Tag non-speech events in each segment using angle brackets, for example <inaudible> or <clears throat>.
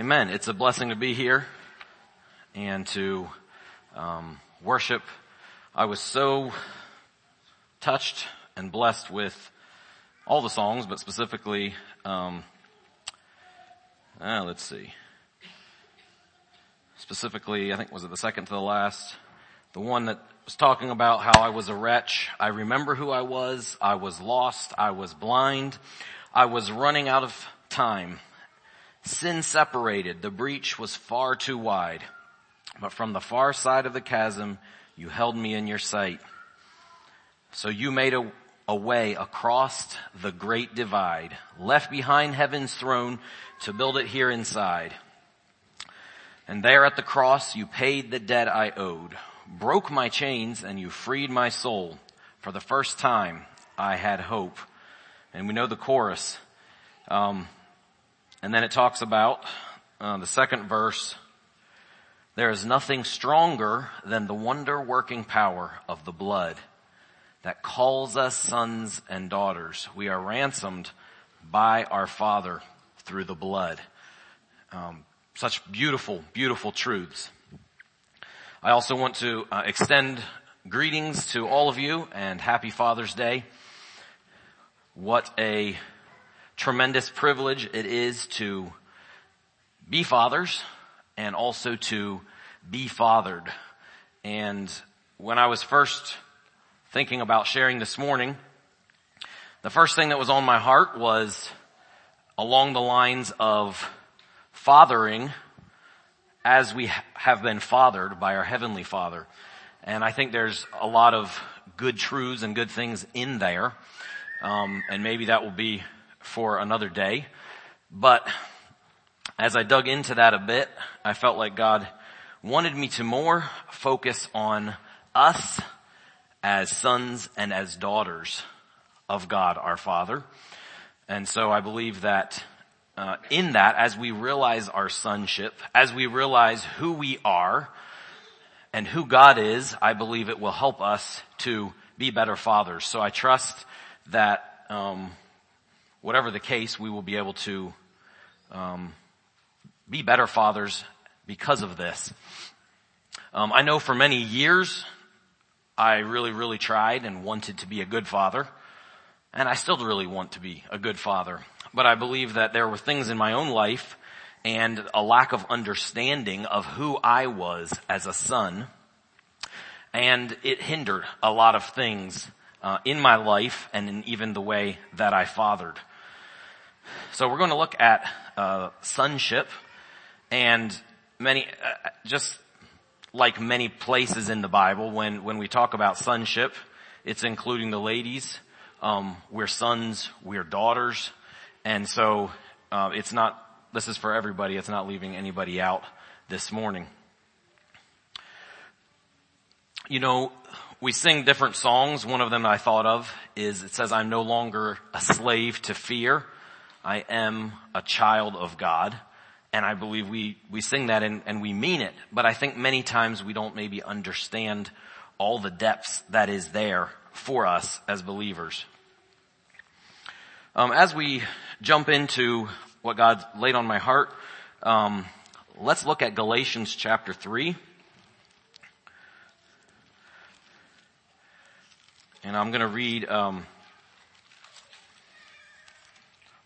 Amen. It's a blessing to be here and to um, worship. I was so touched and blessed with all the songs, but specifically, um, uh, let's see. Specifically, I think was it the second to the last, the one that was talking about how I was a wretch. I remember who I was. I was lost. I was blind. I was running out of time. Sin separated. The breach was far too wide. But from the far side of the chasm, you held me in your sight. So you made a, a way across the great divide, left behind heaven's throne to build it here inside. And there at the cross, you paid the debt I owed, broke my chains, and you freed my soul. For the first time, I had hope. And we know the chorus. Um, and then it talks about uh, the second verse. There is nothing stronger than the wonder working power of the blood that calls us sons and daughters. We are ransomed by our Father through the blood. Um, such beautiful, beautiful truths. I also want to uh, extend greetings to all of you and happy Father's Day. What a tremendous privilege it is to be fathers and also to be fathered. And when I was first thinking about sharing this morning, the first thing that was on my heart was along the lines of fathering as we have been fathered by our Heavenly Father. And I think there's a lot of good truths and good things in there. Um, and maybe that will be for another day. But as I dug into that a bit, I felt like God wanted me to more focus on us as sons and as daughters of God our Father. And so I believe that uh, in that, as we realize our sonship, as we realize who we are and who God is, I believe it will help us to be better fathers. So I trust that um, whatever the case, we will be able to um, be better fathers because of this. Um, I know for many years, I really, really tried and wanted to be a good father, and I still really want to be a good father. But I believe that there were things in my own life and a lack of understanding of who I was as a son, and it hindered a lot of things uh, in my life and in even the way that I fathered. So we're going to look at uh, sonship and many, uh, just like many places in the Bible, when when we talk about sonship, it's including the ladies. Um, we're sons, we're daughters, and so uh, it's not. This is for everybody. It's not leaving anybody out this morning. You know, we sing different songs. One of them I thought of is it says, "I'm no longer a slave to fear." I am a child of God. And I believe we, we sing that and, and we mean it. But I think many times we don't maybe understand all the depths that is there for us as believers. Um, as we jump into what God laid on my heart, um, let's look at Galatians chapter 3. And I'm going to read um,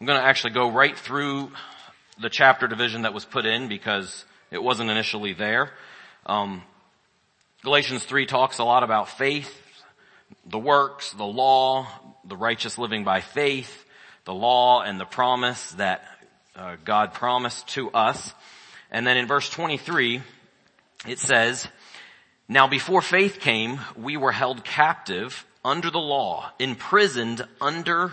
I'm going to actually go right through the chapter division that was put in because it wasn't initially there. Um, Galatians 3 talks a lot about faith, the works, the law, the righteous living by faith, the law and the promise that uh, God promised to us. And then in verse 23, it says, Now before faith came, we were held captive under the law, imprisoned under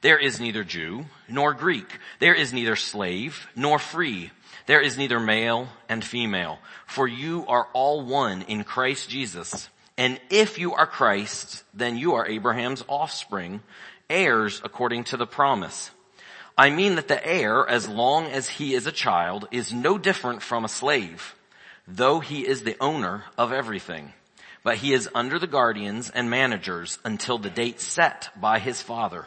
There is neither Jew nor Greek. There is neither slave nor free. There is neither male and female. For you are all one in Christ Jesus. And if you are Christ, then you are Abraham's offspring, heirs according to the promise. I mean that the heir, as long as he is a child, is no different from a slave, though he is the owner of everything. But he is under the guardians and managers until the date set by his father.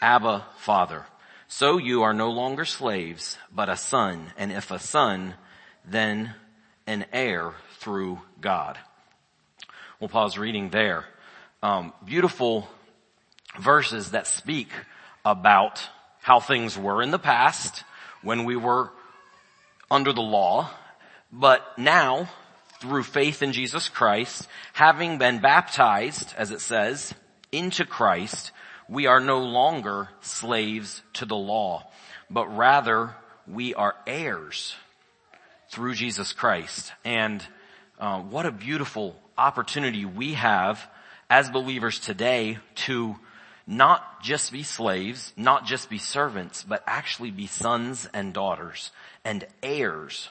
Abba, Father. So you are no longer slaves, but a son, and if a son, then an heir through God. We'll pause reading there. Um, beautiful verses that speak about how things were in the past when we were under the law, but now through faith in Jesus Christ, having been baptized, as it says, into Christ, we are no longer slaves to the law, but rather we are heirs through Jesus Christ. And uh, what a beautiful opportunity we have as believers today to not just be slaves, not just be servants, but actually be sons and daughters and heirs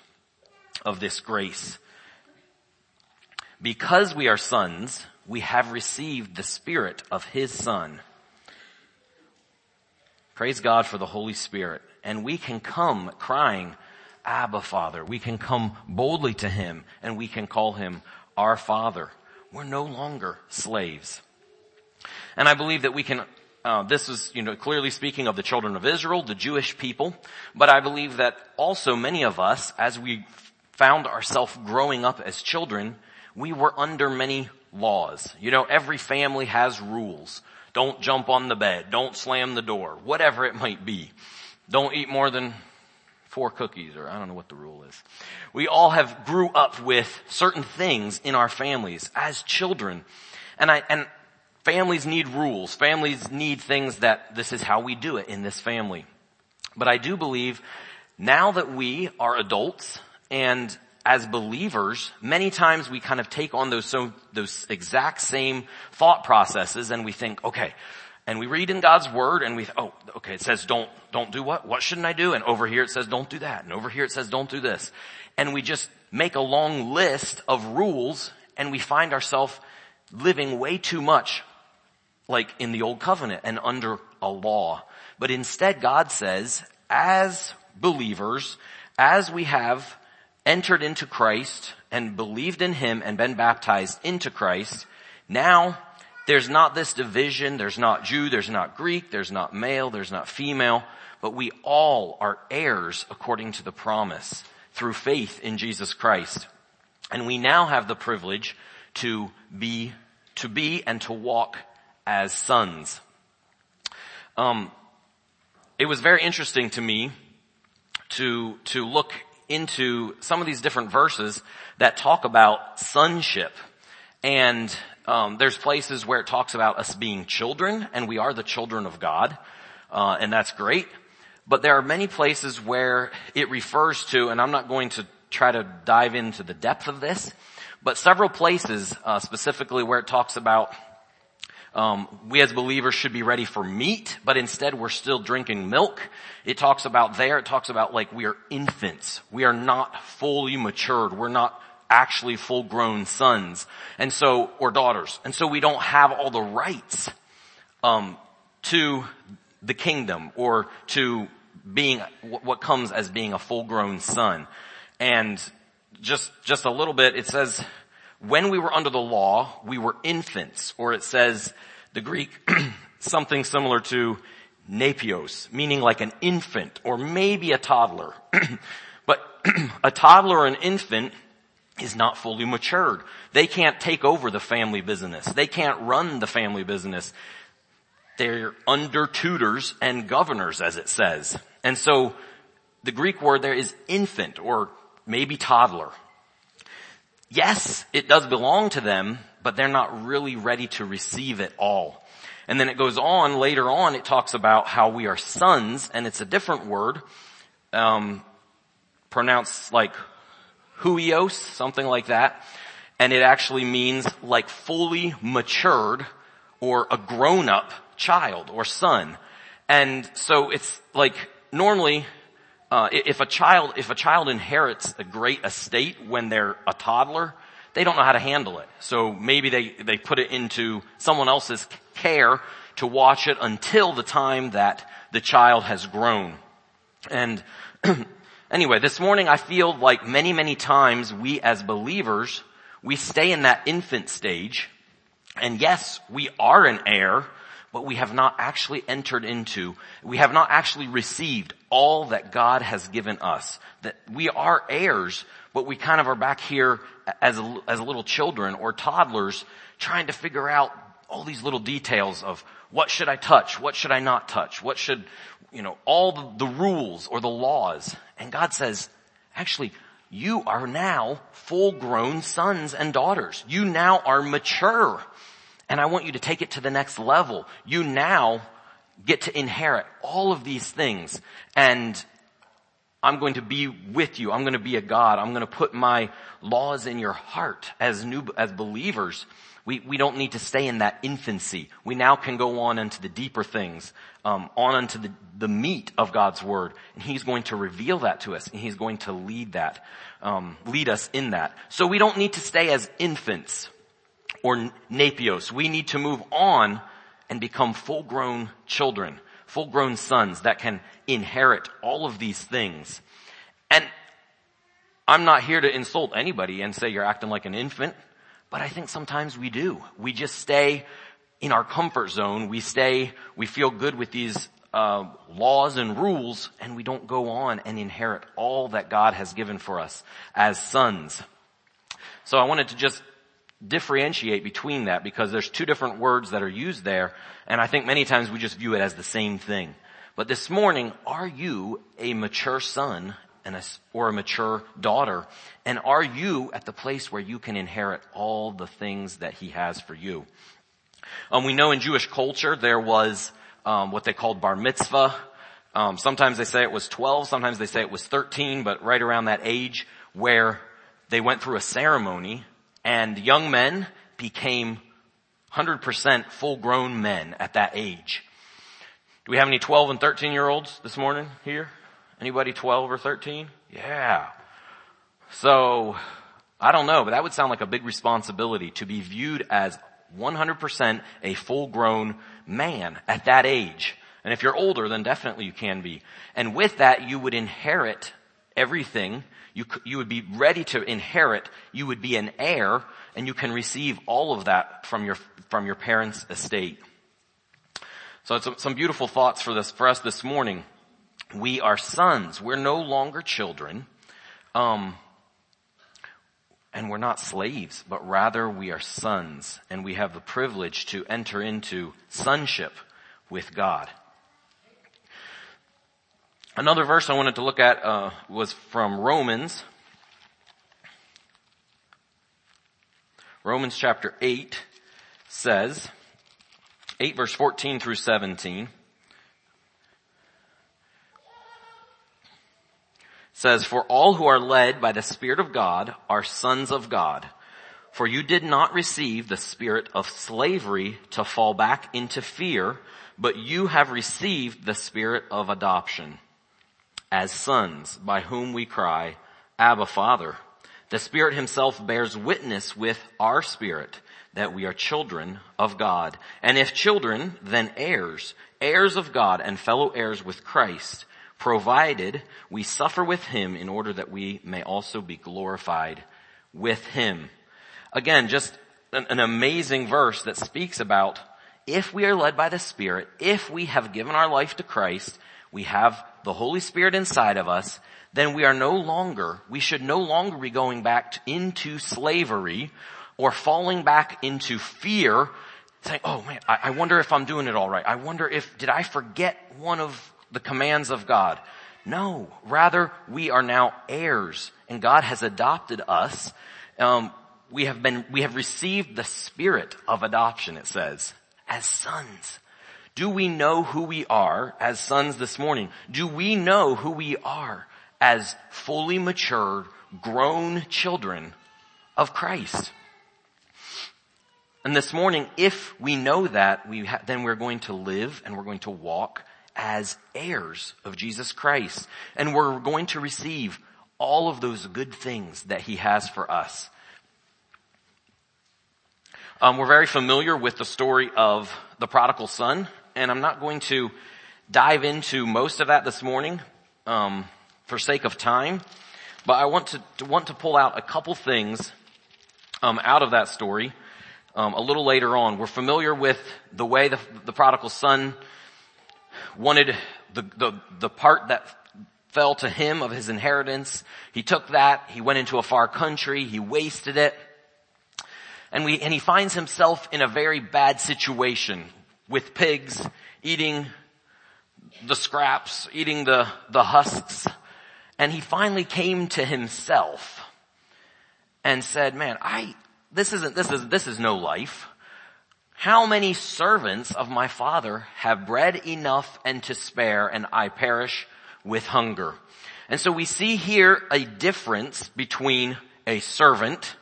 of this grace. Because we are sons, we have received the spirit of his son Praise God for the Holy Spirit. And we can come crying, Abba Father. We can come boldly to Him and we can call Him our Father. We're no longer slaves. And I believe that we can uh, this is, you know, clearly speaking of the children of Israel, the Jewish people, but I believe that also many of us, as we found ourselves growing up as children, we were under many laws. You know, every family has rules. Don't jump on the bed. Don't slam the door. Whatever it might be. Don't eat more than four cookies or I don't know what the rule is. We all have grew up with certain things in our families as children. And I, and families need rules. Families need things that this is how we do it in this family. But I do believe now that we are adults and as believers, many times we kind of take on those, so, those exact same thought processes and we think, okay, and we read in God's word and we, oh, okay, it says don't, don't do what? What shouldn't I do? And over here it says don't do that. And over here it says don't do this. And we just make a long list of rules and we find ourselves living way too much like in the old covenant and under a law. But instead God says, as believers, as we have entered into Christ and believed in Him and been baptized into Christ, now there's not this division, there's not Jew, there's not Greek, there's not male, there's not female, but we all are heirs according to the promise through faith in Jesus Christ. And we now have the privilege to be, to be and to walk as sons. Um, it was very interesting to me to, to look into some of these different verses that talk about sonship. And um, there's places where it talks about us being children, and we are the children of God, uh, and that's great. But there are many places where it refers to, and I'm not going to try to dive into the depth of this, but several places uh, specifically where it talks about um, we as believers should be ready for meat, but instead we're still drinking milk. It talks about there, it talks about like we are infants. We are not fully matured. We're not actually full grown sons. And so, or daughters. And so we don't have all the rights, um, to the kingdom or to being what comes as being a full grown son. And just, just a little bit, it says, when we were under the law, we were infants, or it says, the Greek, <clears throat> something similar to napios, meaning like an infant, or maybe a toddler. <clears throat> but <clears throat> a toddler or an infant is not fully matured. They can't take over the family business. They can't run the family business. They're under tutors and governors as it says. And so the Greek word there is infant or maybe toddler. Yes, it does belong to them, but they're not really ready to receive it all. And then it goes on, later on it talks about how we are sons, and it's a different word, um, pronounced like huios, something like that. And it actually means like fully matured or a grown up child or son. And so it's like normally uh, if a child if a child inherits a great estate when they're a toddler, they don't know how to handle it. So maybe they they put it into someone else's care to watch it until the time that the child has grown. And <clears throat> anyway, this morning I feel like many many times we as believers we stay in that infant stage, and yes, we are an heir but we have not actually entered into, we have not actually received all that God has given us. That we are heirs, but we kind of are back here as, as little children or toddlers trying to figure out all these little details of what should I touch? What should I not touch? What should, you know, all the, the rules or the laws. And God says, actually, you are now full grown sons and daughters. You now are mature. And I want you to take it to the next level. You now get to inherit all of these things and I'm going to be with you. I'm going to be a God. I'm going to put my laws in your heart as new, as believers. We, we don't need to stay in that infancy. We now can go on into the deeper things, um, on into the, the meat of God's word. And He's going to reveal that to us and He's going to lead that, um, lead us in that. So we don't need to stay as infants or napios. We need to move on and become full grown children, full grown sons that can inherit all of these things. And I'm not here to insult anybody and say you're acting like an infant, but I think sometimes we do. We just stay in our comfort zone. We stay, we feel good with these uh, laws and rules, and we don't go on and inherit all that God has given for us as sons. So I wanted to just differentiate between that because there's two different words that are used there and I think many times we just view it as the same thing. But this morning, are you a mature son and a, or a mature daughter? And are you at the place where you can inherit all the things that he has for you? Um, we know in Jewish culture there was um, what they called bar mitzvah. Um, sometimes they say it was 12, sometimes they say it was 13, but right around that age where they went through a ceremony and young men became 100% full grown men at that age. Do we have any 12 and 13 year olds this morning here? Anybody 12 or 13? Yeah. So, I don't know, but that would sound like a big responsibility to be viewed as 100% a full grown man at that age. And if you're older, then definitely you can be. And with that, you would inherit everything you, you would be ready to inherit, you would be an heir, and you can receive all of that from your, from your parents' estate. So it's some beautiful thoughts for this, for us this morning. We are sons. We're no longer children. Um, and we're not slaves, but rather we are sons, and we have the privilege to enter into sonship with God. Another verse I wanted to look at uh, was from Romans. Romans chapter 8 says, 8 verse 14 through 17, says, For all who are led by the Spirit of God are sons of God. For you did not receive the spirit of slavery to fall back into fear, but you have received the spirit of adoption as sons by whom we cry, Abba Father. The Spirit Himself bears witness with our spirit that we are children of God. And if children, then heirs, heirs of God and fellow heirs with Christ, provided we suffer with Him in order that we may also be glorified with Him. Again, just an, an amazing verse that speaks about if we are led by the Spirit, if we have given our life to Christ, we have the Holy Spirit inside of us, then we are no longer, we should no longer be going back into slavery or falling back into fear saying, oh man, I, I wonder if I'm doing it all right. I wonder if, did I forget one of the commands of God? No, rather we are now heirs and God has adopted us. Um, we have been, we have received the spirit of adoption, it says, as sons. Do we know who we are as sons this morning? Do we know who we are as fully matured, grown children of Christ? And this morning, if we know that, we ha- then we're going to live and we're going to walk as heirs of Jesus Christ. And we're going to receive all of those good things that He has for us. Um, we're very familiar with the story of the prodigal son, and I'm not going to dive into most of that this morning um, for sake of time. But I want to, to, want to pull out a couple things um, out of that story um, a little later on. We're familiar with the way the, the prodigal son wanted the, the, the part that fell to him of his inheritance. He took that, he went into a far country, he wasted it, and we, and he finds himself in a very bad situation with pigs eating the scraps, eating the, the husks, and he finally came to himself and said, man, I, this isn't, this is, this is no life. How many servants of my father have bread enough and to spare and I perish with hunger? And so we see here a difference between a servant,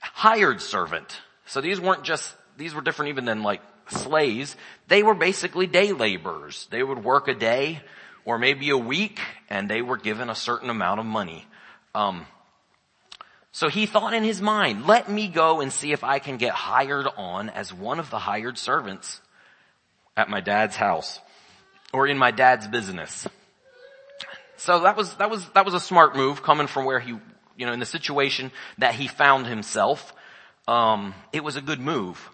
hired servant. So these weren't just, these were different even than like slaves. They were basically day laborers. They would work a day or maybe a week and they were given a certain amount of money. Um, so he thought in his mind, let me go and see if I can get hired on as one of the hired servants at my dad's house or in my dad's business. So that was, that was, that was a smart move coming from where he, you know, in the situation that he found himself. Um, it was a good move.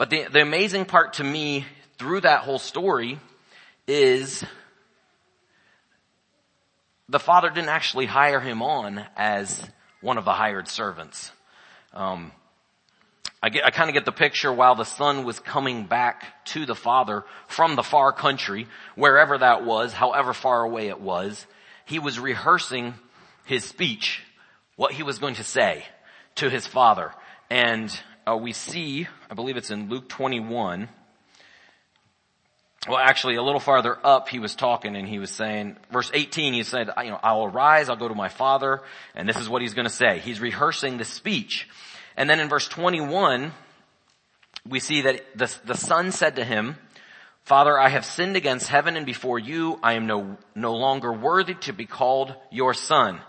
But the, the amazing part to me through that whole story is the father didn't actually hire him on as one of the hired servants. Um, I I kind of get the picture while the son was coming back to the father from the far country, wherever that was, however far away it was, he was rehearsing his speech, what he was going to say to his father. And uh, we see, I believe it's in Luke 21, well, actually, a little farther up, he was talking and he was saying, verse 18, he said, you know, I'll arise, I'll go to my father, and this is what he's gonna say. He's rehearsing the speech. And then in verse 21, we see that the, the son said to him, Father, I have sinned against heaven and before you. I am no, no longer worthy to be called your son.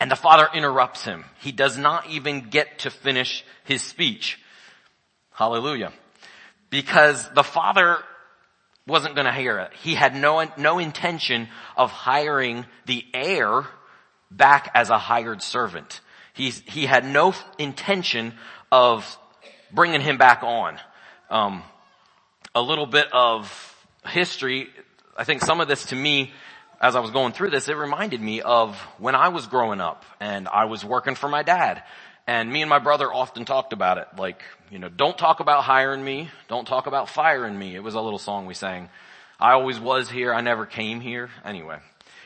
And the father interrupts him. He does not even get to finish his speech. Hallelujah. Because the father wasn't going to hear it. He had no, no intention of hiring the heir back as a hired servant. He's, he had no intention of bringing him back on. Um, a little bit of history. I think some of this to me, as I was going through this, it reminded me of when I was growing up and I was working for my dad. And me and my brother often talked about it. Like, you know, don't talk about hiring me. Don't talk about firing me. It was a little song we sang. I always was here. I never came here. Anyway,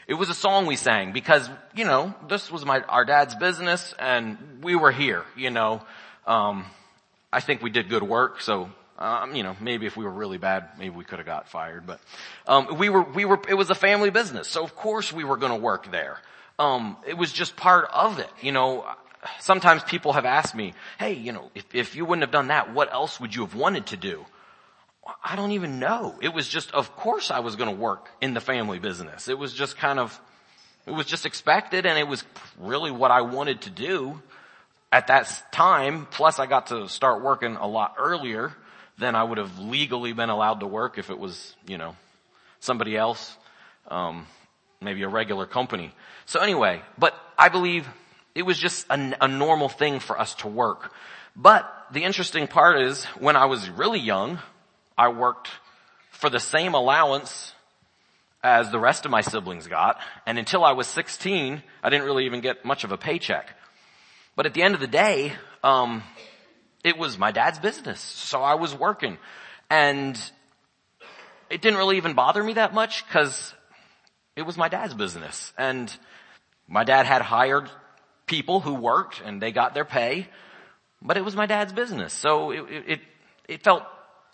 it was a song we sang because, you know, this was my, our dad's business and we were here, you know. Um, I think we did good work. So, um, you know, maybe if we were really bad, maybe we could have got fired, but, um, we were, we were, it was a family business. So of course we were going to work there. Um, it was just part of it, you know sometimes people have asked me, hey, you know, if, if you wouldn't have done that, what else would you have wanted to do? I don't even know. It was just, of course I was going to work in the family business. It was just kind of, it was just expected and it was really what I wanted to do at that time. Plus I got to start working a lot earlier than I would have legally been allowed to work if it was, you know, somebody else, um, maybe a regular company. So anyway, but I believe it was just a, a normal thing for us to work. But the interesting part is when I was really young, I worked for the same allowance as the rest of my siblings got. And until I was 16, I didn't really even get much of a paycheck. But at the end of the day, um, it was my dad's business. So I was working. And it didn't really even bother me that much because it was my dad's business. And my dad had hired people who worked and they got their pay, but it was my dad's business. So it, it, it felt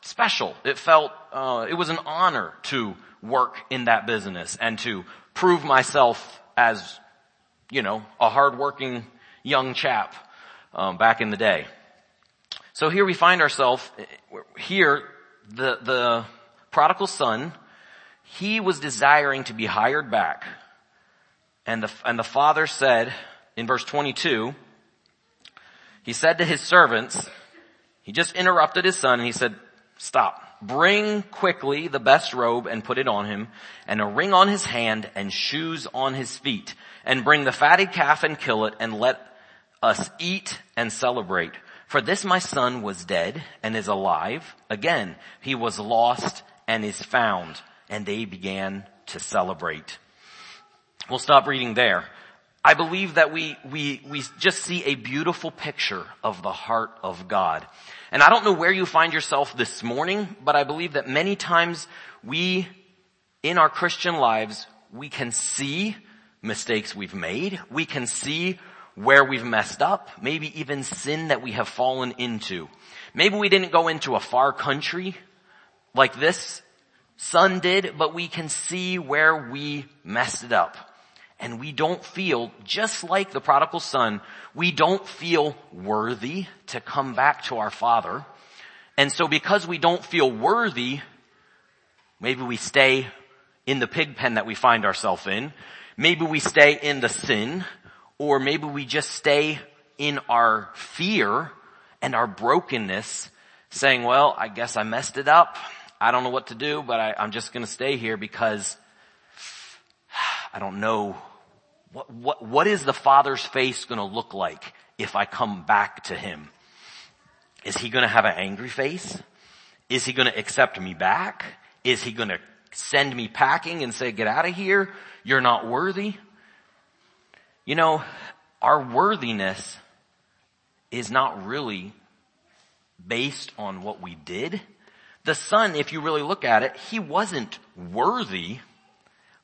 special. It felt, uh, it was an honor to work in that business and to prove myself as, you know, a hardworking young chap, um, back in the day. So here we find ourselves, eh, here, the, the prodigal son, he was desiring to be hired back. And the, and the father said in verse 22, he said to his servants, he just interrupted his son and he said, stop. Bring quickly the best robe and put it on him and a ring on his hand and shoes on his feet and bring the fatted calf and kill it and let us eat and celebrate. For this my son was dead and is alive. Again, he was lost and is found. And they began to celebrate. We'll stop reading there. I believe that we, we, we just see a beautiful picture of the heart of God. And I don't know where you find yourself this morning, but I believe that many times we, in our Christian lives, we can see mistakes we've made. We can see where we've messed up, maybe even sin that we have fallen into. Maybe we didn't go into a far country like this son did, but we can see where we messed it up. And we don't feel, just like the prodigal son, we don't feel worthy to come back to our father. And so because we don't feel worthy, maybe we stay in the pig pen that we find ourselves in. Maybe we stay in the sin or maybe we just stay in our fear and our brokenness saying, well, I guess I messed it up. I don't know what to do, but I, am just going to stay here because I don't know what, what, what is the father's face going to look like if I come back to him? Is he going to have an angry face? Is he going to accept me back? Is he going to send me packing and say, get out of here? You're not worthy. You know, our worthiness is not really based on what we did. The son, if you really look at it, he wasn't worthy,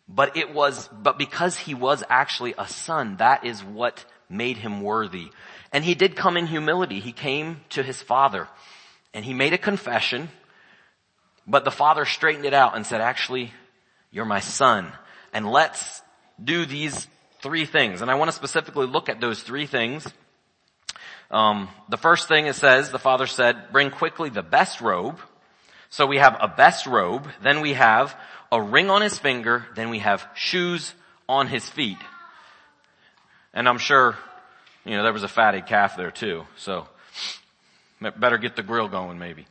but it was, but because he was actually a son, that is what made him worthy. And he did come in humility. He came to his father and he made a confession, but the father straightened it out and said, actually, you're my son and let's do these three things. And I want to specifically look at those three things. Um, the first thing it says, the father said, bring quickly the best robe. So we have a best robe, then we have a ring on his finger, then we have shoes on his feet. And I'm sure, you know, there was a fatted calf there too, so better get the grill going maybe.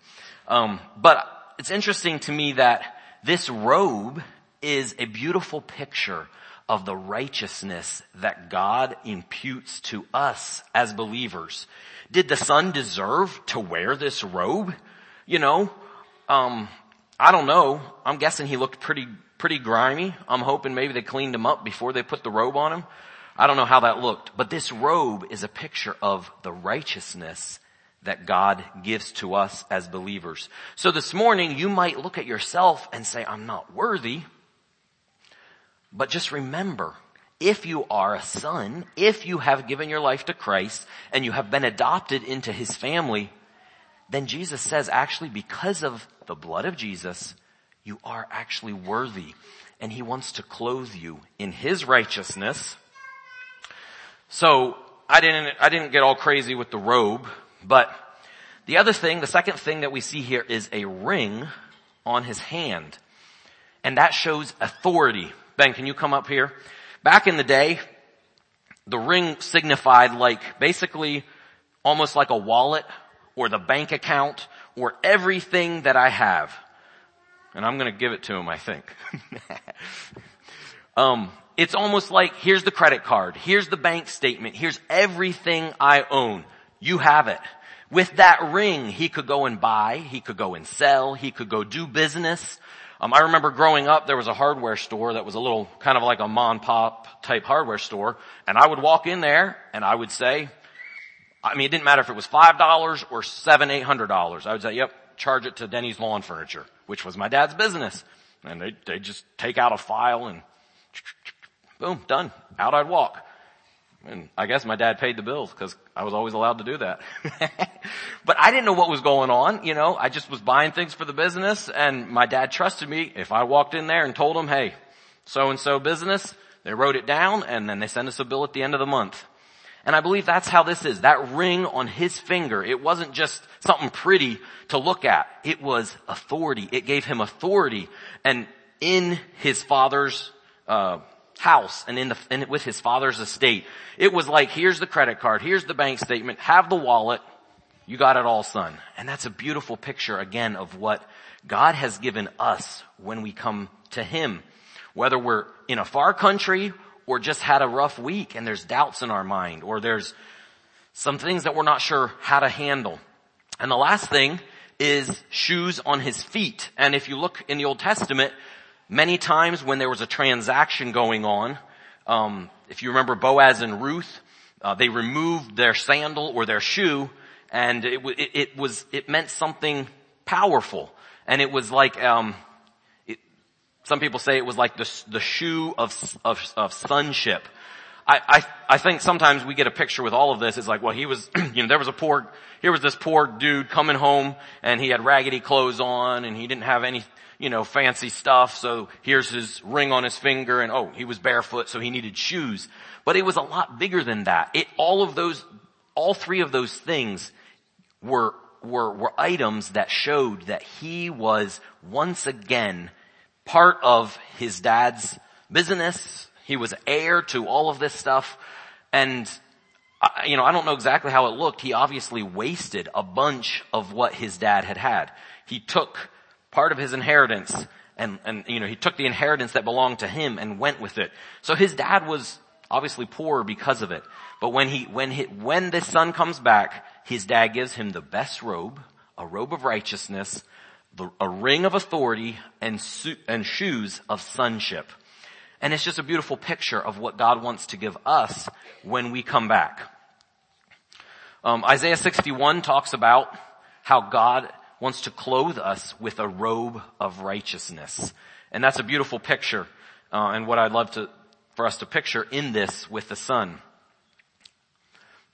Um, but it's interesting to me that this robe is a beautiful picture of the righteousness that God imputes to us as believers. Did the son deserve to wear this robe? You know, um, I don't know. I'm guessing he looked pretty, pretty grimy. I'm hoping maybe they cleaned him up before they put the robe on him. I don't know how that looked, but this robe is a picture of the righteousness that God gives to us as believers. So this morning you might look at yourself and say, I'm not worthy. But just remember, if you are a son, if you have given your life to Christ and you have been adopted into his family, then Jesus says actually because of the blood of Jesus, you are actually worthy and he wants to clothe you in his righteousness. So I didn't, I didn't get all crazy with the robe, but the other thing, the second thing that we see here is a ring on his hand. And that shows authority. Ben, can you come up here? Back in the day, the ring signified like basically almost like a wallet or the bank account or everything that I have. And I'm going to give it to him, I think. <laughs> um, it's almost like here's the credit card, here's the bank statement, here's everything I own. You have it. With that ring, he could go and buy, he could go and sell, he could go do business. Um, I remember growing up, there was a hardware store that was a little kind of like a mom pop type hardware store, and I would walk in there and I would say, I mean, it didn't matter if it was five dollars or seven, eight hundred dollars. I would say, "Yep, charge it to Denny's Lawn Furniture, which was my dad's business. And they, they just take out a file and boom, done. Out I'd walk. And I guess my dad paid the bills because I was always allowed to do that. <laughs> but I didn't know what was going on, you know, I just was buying things for the business and my dad trusted me. If I walked in there and told him, hey, so and so business, they wrote it down and then they send us a bill at the end of the month. And I believe that's how this is. That ring on his finger, it wasn't just something pretty to look at. It was authority. It gave him authority. And in his father's, uh, house and in the, in, with his father's estate. It was like, here's the credit card, here's the bank statement, have the wallet, you got it all son. And that's a beautiful picture again of what God has given us when we come to Him. Whether we're in a far country or just had a rough week and there's doubts in our mind or there's some things that we're not sure how to handle. And the last thing is shoes on his feet. And if you look in the Old Testament, Many times when there was a transaction going on, um, if you remember Boaz and Ruth, uh, they removed their sandal or their shoe, and it, it, it, was it meant something powerful, and it was like um, it, some people say it was like the the shoe of of, of sonship. I, I I think sometimes we get a picture with all of this. It's like, well, he was, <clears throat> you know, there was a poor, here was this poor dude coming home, and he had raggedy clothes on, and he didn't have any you know, fancy stuff. So here's his ring on his finger and oh, he was barefoot, so he needed shoes. But it was a lot bigger than that. It, all of those, all three of those things were, were, were items that showed that he was once again part of his dad's business. He was heir to all of this stuff. And you know, I don't know exactly how it looked. He obviously wasted a bunch of what his dad had had. He took part of his inheritance and, and, you know, he took the inheritance that belonged to him and went with it. So his dad was obviously poor because of it. But when he, when he, when this son comes back, his dad gives him the best robe, a robe of righteousness, the, a ring of authority, and, and shoes of sonship. And it's just a beautiful picture of what God wants to give us when we come back. Um, Isaiah 61 talks about how God wants to clothe us with a robe of righteousness. And that's a beautiful picture, uh, and what I'd love to, for us to picture in this with the Son.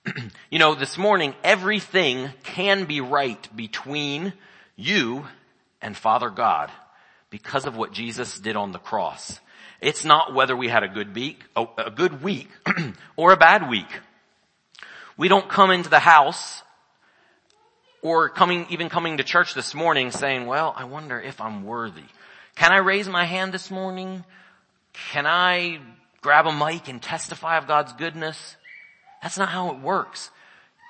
<clears throat> you know, this morning, everything can be right between you and Father God because of what Jesus did on the cross. It's not whether we had a good week, a good week, <clears throat> or a bad week. We don't come into the house or coming, even coming to church this morning saying, well, I wonder if I'm worthy. Can I raise my hand this morning? Can I grab a mic and testify of God's goodness? That's not how it works.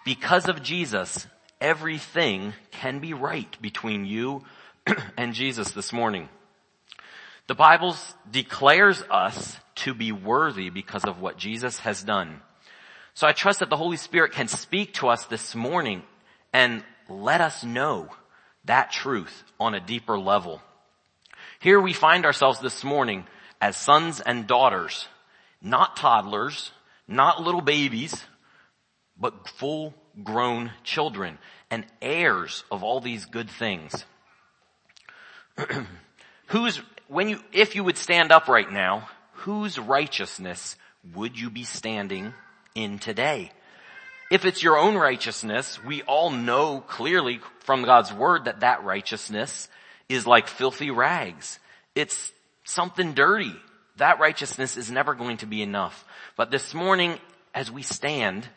Because of Jesus, everything can be right between you <clears throat> and Jesus this morning. The Bible declares us to be worthy because of what Jesus has done. So I trust that the Holy Spirit can speak to us this morning and let us know that truth on a deeper level. Here we find ourselves this morning as sons and daughters, not toddlers, not little babies, but full grown children and heirs of all these good things. <clears throat> whose, when you, if you would stand up right now, whose righteousness would you be standing in today? If it's your own righteousness, we all know clearly from God's word that that righteousness is like filthy rags. It's something dirty. That righteousness is never going to be enough. But this morning, as we stand,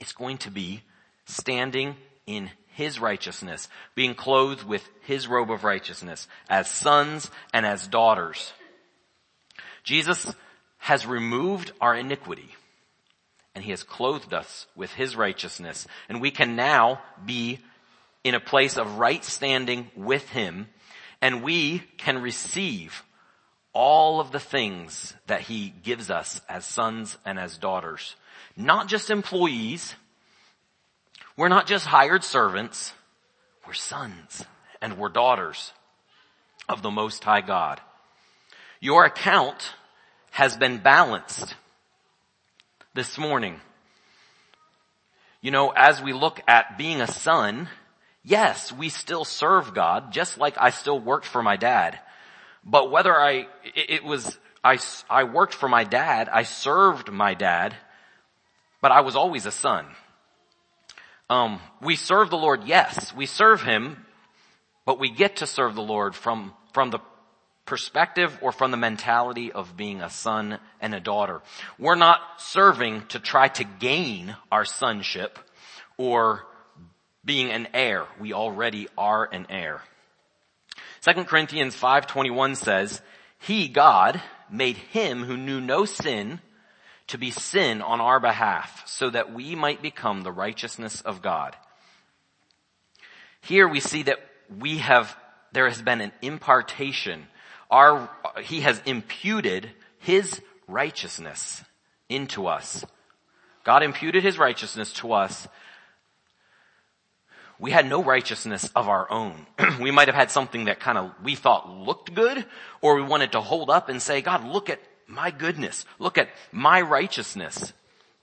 it's going to be standing in His righteousness, being clothed with His robe of righteousness as sons and as daughters. Jesus has removed our iniquity and he has clothed us with his righteousness. And we can now be in a place of right standing with him and we can receive all of the things that he gives us as sons and as daughters. Not just employees. We're not just hired servants. We're sons and we're daughters of the Most High God. Your account has been balanced this morning. You know, as we look at being a son, Yes, we still serve God, just like I still worked for my dad. But whether I, it was, I, I worked for my dad, I served my dad, but I was always a son. Um, we serve the Lord, yes, we serve Him, but we get to serve the Lord from, from the perspective or from the mentality of being a son and a daughter. We're not serving to try to gain our sonship or being an heir. We already are an heir. 2 Corinthians 5.21 says, He, God, made him who knew no sin to be sin on our behalf so that we might become the righteousness of God. Here we see that we have, there has been an impartation. Our, he has imputed his righteousness into us. God imputed his righteousness to us we had no righteousness of our own. <clears throat> we might have had something that kind of we thought looked good, or we wanted to hold up and say, God, look at my goodness. Look at my righteousness.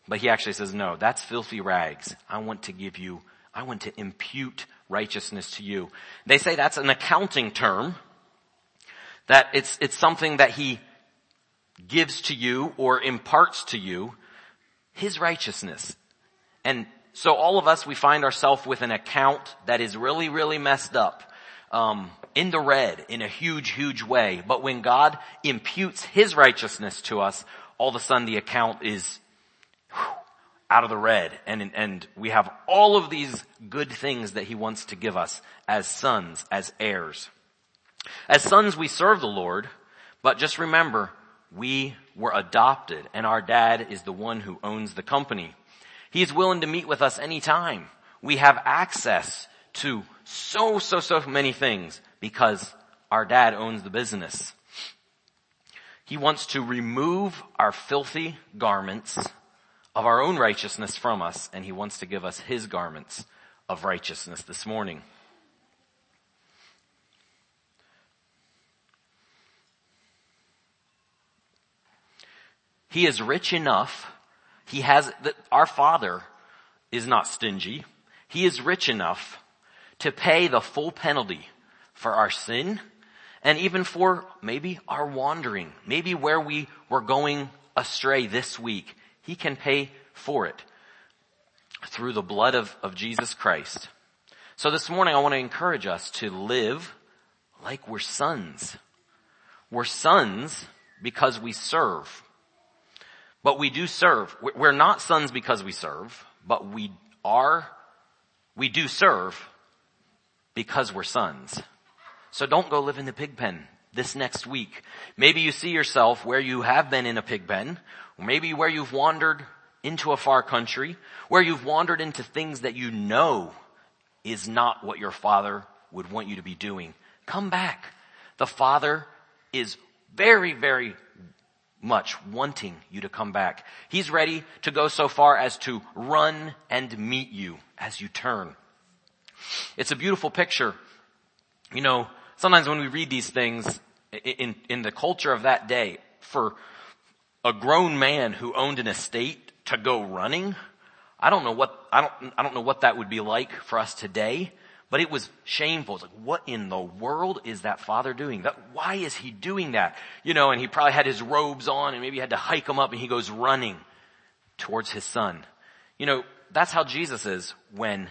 But he actually says, no, that's filthy rags. I want to give you, I want to impute righteousness to you. They say that's an accounting term, that it's, it's something that he gives to you or imparts to you, his righteousness. And so all of us, we find ourselves with an account that is really, really messed up. Um, in the red in a huge, huge way. But when God imputes His righteousness to us, all of a sudden the account is whew, out of the red and, and we have all of these good things that He wants to give us as sons, as heirs. As sons, we serve the Lord, but just remember, we were adopted and our dad is the one who owns the company. He's willing to meet with us anytime. We have access to so, so, so many things because our dad owns the business. He wants to remove our filthy garments of our own righteousness from us and he wants to give us his garments of righteousness this morning. He is rich enough he has, our Father is not stingy. He is rich enough to pay the full penalty for our sin and even for maybe our wandering, maybe where we were going astray this week. He can pay for it through the blood of, of Jesus Christ. So this morning I want to encourage us to live like we're sons. We're sons because we serve. But we do serve. We're not sons because we serve, but we are, we do serve because we're sons. So don't go live in the pig pen this next week. Maybe you see yourself where you have been in a pig pen, or maybe where you've wandered into a far country, where you've wandered into things that you know is not what your father would want you to be doing. Come back. The father is very, very much wanting you to come back. He's ready to go so far as to run and meet you as you turn. It's a beautiful picture. You know, sometimes when we read these things in, in the culture of that day, for a grown man who owned an estate to go running, I don't know what, I don't, I don't know what that would be like for us today. But it was shameful. It's like, what in the world is that father doing? That, why is he doing that? You know, and he probably had his robes on and maybe had to hike them up and he goes running towards his son. You know, that's how Jesus is when,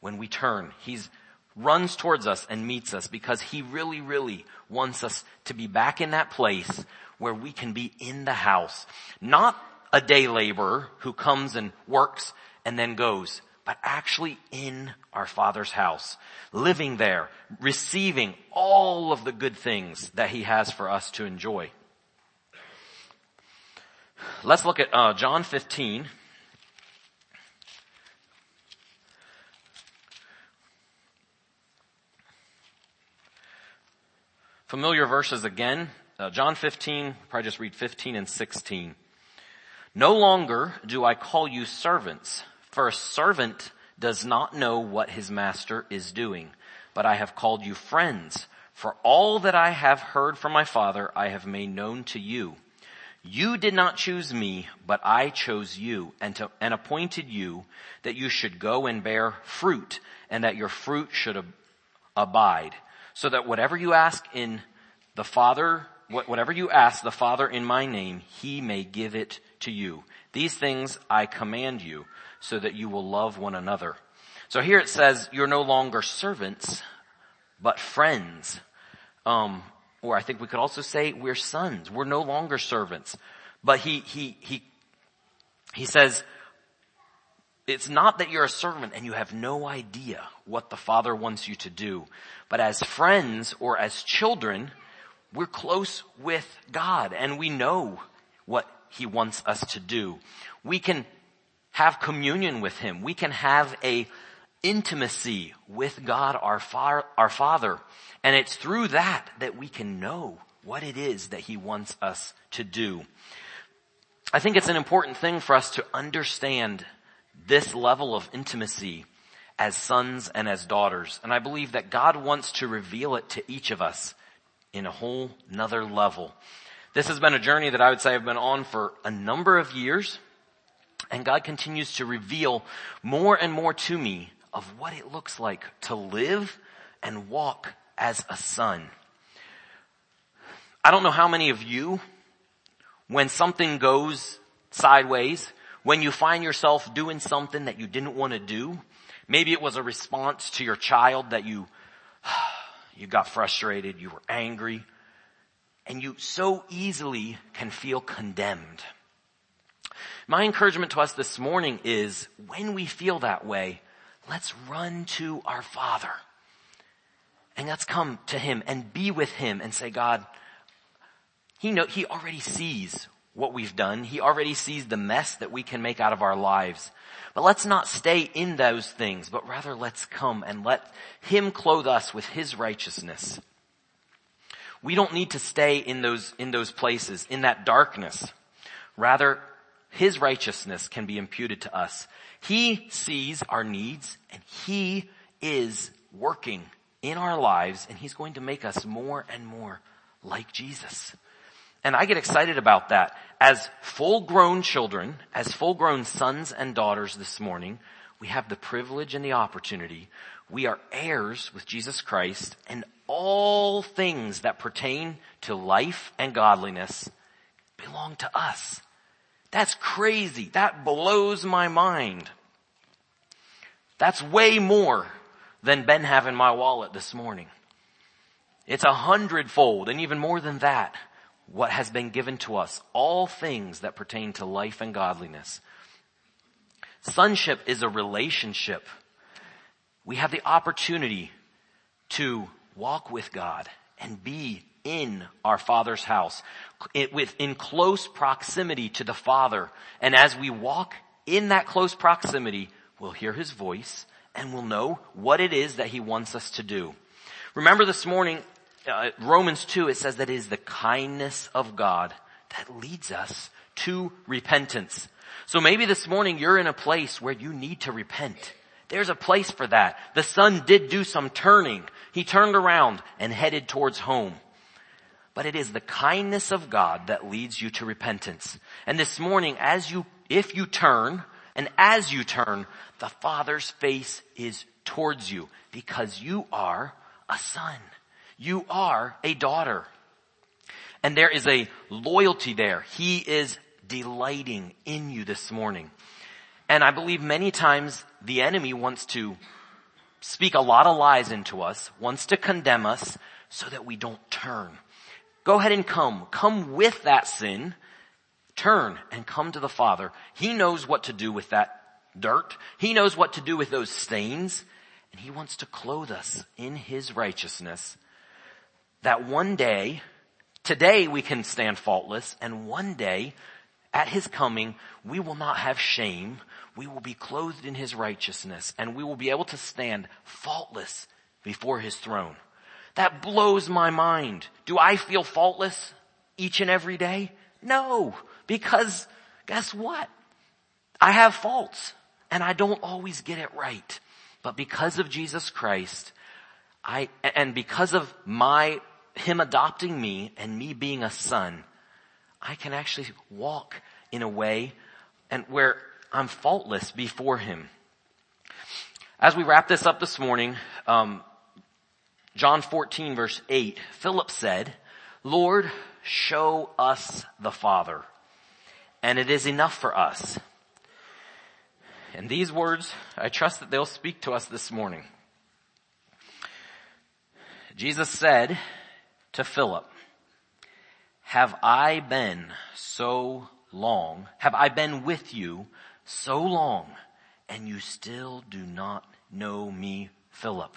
when we turn. He's, runs towards us and meets us because he really, really wants us to be back in that place where we can be in the house. Not a day laborer who comes and works and then goes but actually in our Father's house, living there, receiving all of the good things that He has for us to enjoy. Let's look at uh, John 15. Familiar verses again. Uh, John 15, probably just read 15 and 16. No longer do I call you servants for a servant does not know what his master is doing, but I have called you friends, for all that I have heard from my father I have made known to you. you did not choose me, but I chose you and, to, and appointed you that you should go and bear fruit and that your fruit should ab- abide so that whatever you ask in the Father, whatever you ask the Father in my name, he may give it to you. These things I command you so that you will love one another. So here it says you're no longer servants, but friends. Um, or I think we could also say we're sons. We're no longer servants. But he, he, he, he says, it's not that you're a servant and you have no idea what the Father wants you to do. But as friends or as children, we're close with God and we know what He wants us to do. We can have communion with Him. We can have a intimacy with God our, far, our Father. And it's through that that we can know what it is that He wants us to do. I think it's an important thing for us to understand this level of intimacy as sons and as daughters. And I believe that God wants to reveal it to each of us in a whole nother level. This has been a journey that I would say I've been on for a number of years. And God continues to reveal more and more to me of what it looks like to live and walk as a son. I don't know how many of you, when something goes sideways, when you find yourself doing something that you didn't want to do, maybe it was a response to your child that you, <sighs> you got frustrated, you were angry, and you so easily can feel condemned. My encouragement to us this morning is when we feel that way, let's run to our Father. And let's come to Him and be with Him and say, God, He know, He already sees what we've done. He already sees the mess that we can make out of our lives. But let's not stay in those things, but rather let's come and let Him clothe us with His righteousness. We don't need to stay in those, in those places, in that darkness. Rather, His righteousness can be imputed to us. He sees our needs and He is working in our lives and He's going to make us more and more like Jesus. And I get excited about that. As full grown children, as full grown sons and daughters this morning, we have the privilege and the opportunity. We are heirs with Jesus Christ and all things that pertain to life and godliness belong to us. That's crazy. That blows my mind. That's way more than Ben have in my wallet this morning. It's a hundredfold and even more than that what has been given to us. All things that pertain to life and godliness. Sonship is a relationship. We have the opportunity to walk with God and be in our Father's house, it, with, in close proximity to the Father. And as we walk in that close proximity, we'll hear His voice and we'll know what it is that He wants us to do. Remember this morning, uh, Romans 2, it says that it is the kindness of God that leads us to repentance. So maybe this morning you're in a place where you need to repent. There's a place for that. The son did do some turning. He turned around and headed towards home. But it is the kindness of God that leads you to repentance. And this morning, as you, if you turn, and as you turn, the Father's face is towards you because you are a son. You are a daughter. And there is a loyalty there. He is delighting in you this morning. And I believe many times the enemy wants to speak a lot of lies into us, wants to condemn us so that we don't turn. Go ahead and come. Come with that sin. Turn and come to the Father. He knows what to do with that dirt. He knows what to do with those stains. And He wants to clothe us in His righteousness. That one day, today we can stand faultless and one day at His coming, we will not have shame we will be clothed in his righteousness and we will be able to stand faultless before his throne. That blows my mind. Do I feel faultless each and every day? No, because guess what? I have faults and I don't always get it right. But because of Jesus Christ, I, and because of my, him adopting me and me being a son, I can actually walk in a way and where I'm faultless before Him. As we wrap this up this morning, um, John 14 verse 8, Philip said, Lord, show us the Father, and it is enough for us. And these words, I trust that they'll speak to us this morning. Jesus said to Philip, have I been so long, have I been with you so long and you still do not know me, Philip?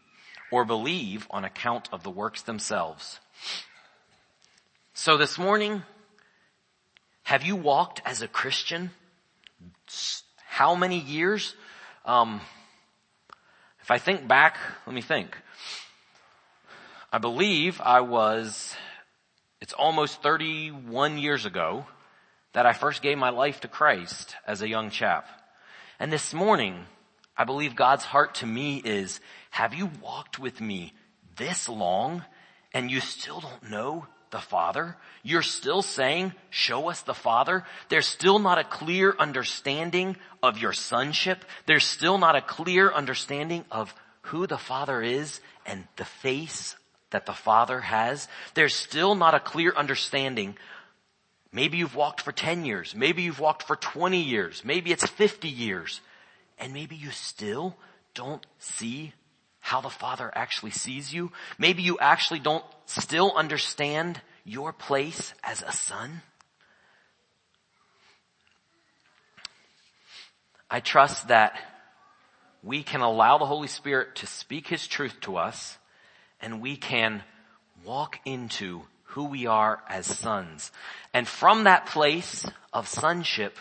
or believe on account of the works themselves. So this morning, have you walked as a Christian? How many years? Um, if I think back, let me think. I believe I was, it's almost 31 years ago that I first gave my life to Christ as a young chap. And this morning, I believe God's heart to me is, have you walked with me this long and you still don't know the Father? You're still saying, show us the Father? There's still not a clear understanding of your sonship. There's still not a clear understanding of who the Father is and the face that the Father has, there's still not a clear understanding. Maybe you've walked for 10 years. Maybe you've walked for 20 years. Maybe it's 50 years. And maybe you still don't see how the Father actually sees you. Maybe you actually don't still understand your place as a son. I trust that we can allow the Holy Spirit to speak His truth to us and we can walk into who we are as sons. And from that place of sonship,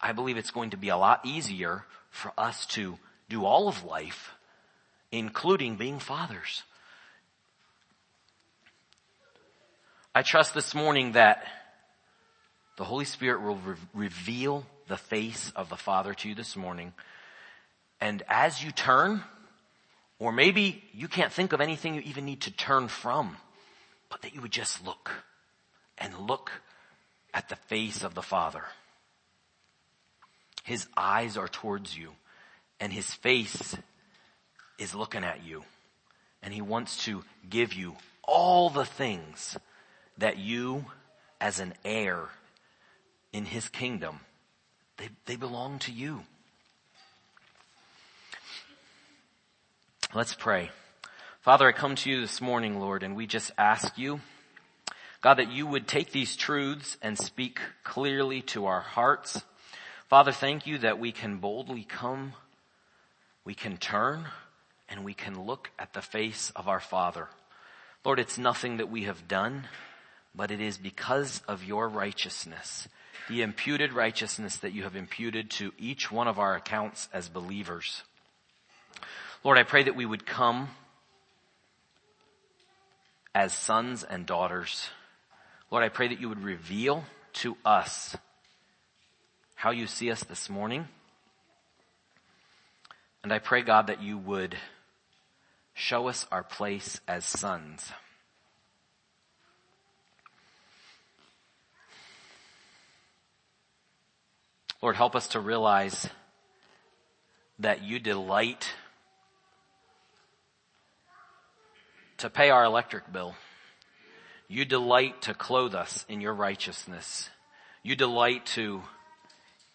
I believe it's going to be a lot easier for us to do all of life, including being fathers. I trust this morning that the Holy Spirit will re- reveal the face of the Father to you this morning. And as you turn, or maybe you can't think of anything you even need to turn from, but that you would just look and look at the face of the Father. His eyes are towards you and his face is looking at you and he wants to give you all the things that you as an heir in his kingdom, they, they belong to you. Let's pray. Father, I come to you this morning, Lord, and we just ask you, God, that you would take these truths and speak clearly to our hearts. Father, thank you that we can boldly come, we can turn, and we can look at the face of our Father. Lord, it's nothing that we have done, but it is because of your righteousness, the imputed righteousness that you have imputed to each one of our accounts as believers. Lord, I pray that we would come as sons and daughters. Lord, I pray that you would reveal to us how you see us this morning. And I pray, God, that you would show us our place as sons. Lord, help us to realize that you delight to pay our electric bill. You delight to clothe us in your righteousness. You delight to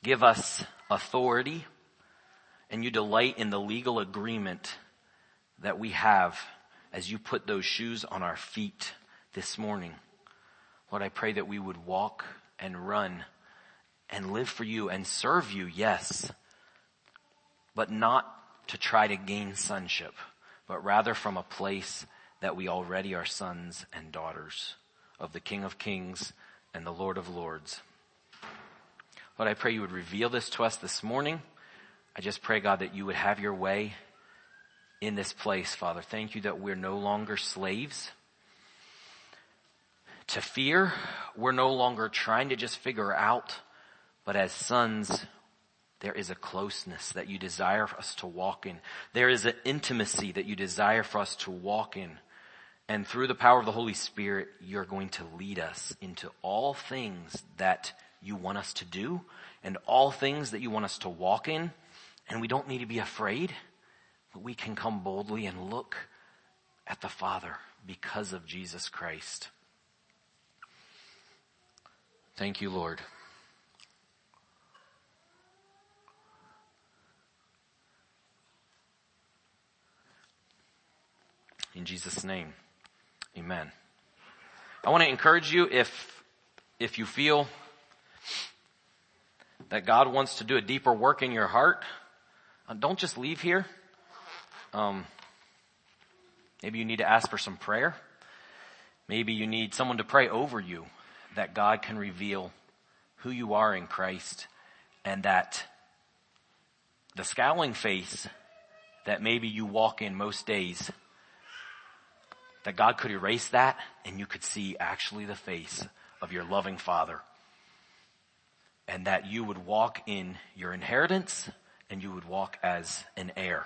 give us authority and you delight in the legal agreement that we have as you put those shoes on our feet this morning. Lord, I pray that we would walk and run and live for you and serve you, yes, but not to try to gain sonship, but rather from a place that we already are sons and daughters of the King of Kings and the Lord of Lords. Lord, I pray you would reveal this to us this morning. I just pray, God, that you would have your way in this place, Father. Thank you that we're no longer slaves to fear. We're no longer trying to just figure out, but as sons, there is a closeness that you desire for us to walk in. There is an intimacy that you desire for us to walk in. And through the power of the Holy Spirit, you're going to lead us into all things that you want us to do and all things that you want us to walk in. And we don't need to be afraid, we can come boldly and look at the Father because of Jesus Christ. Thank you, Lord. In Jesus' name, amen. I want to encourage you if, if you feel that God wants to do a deeper work in your heart, uh, don't just leave here. Um, maybe you need to ask for some prayer. Maybe you need someone to pray over you that God can reveal who you are in Christ and that the scowling face that maybe you walk in most days that God could erase that and you could see actually the face of your loving father. And that you would walk in your inheritance and you would walk as an heir.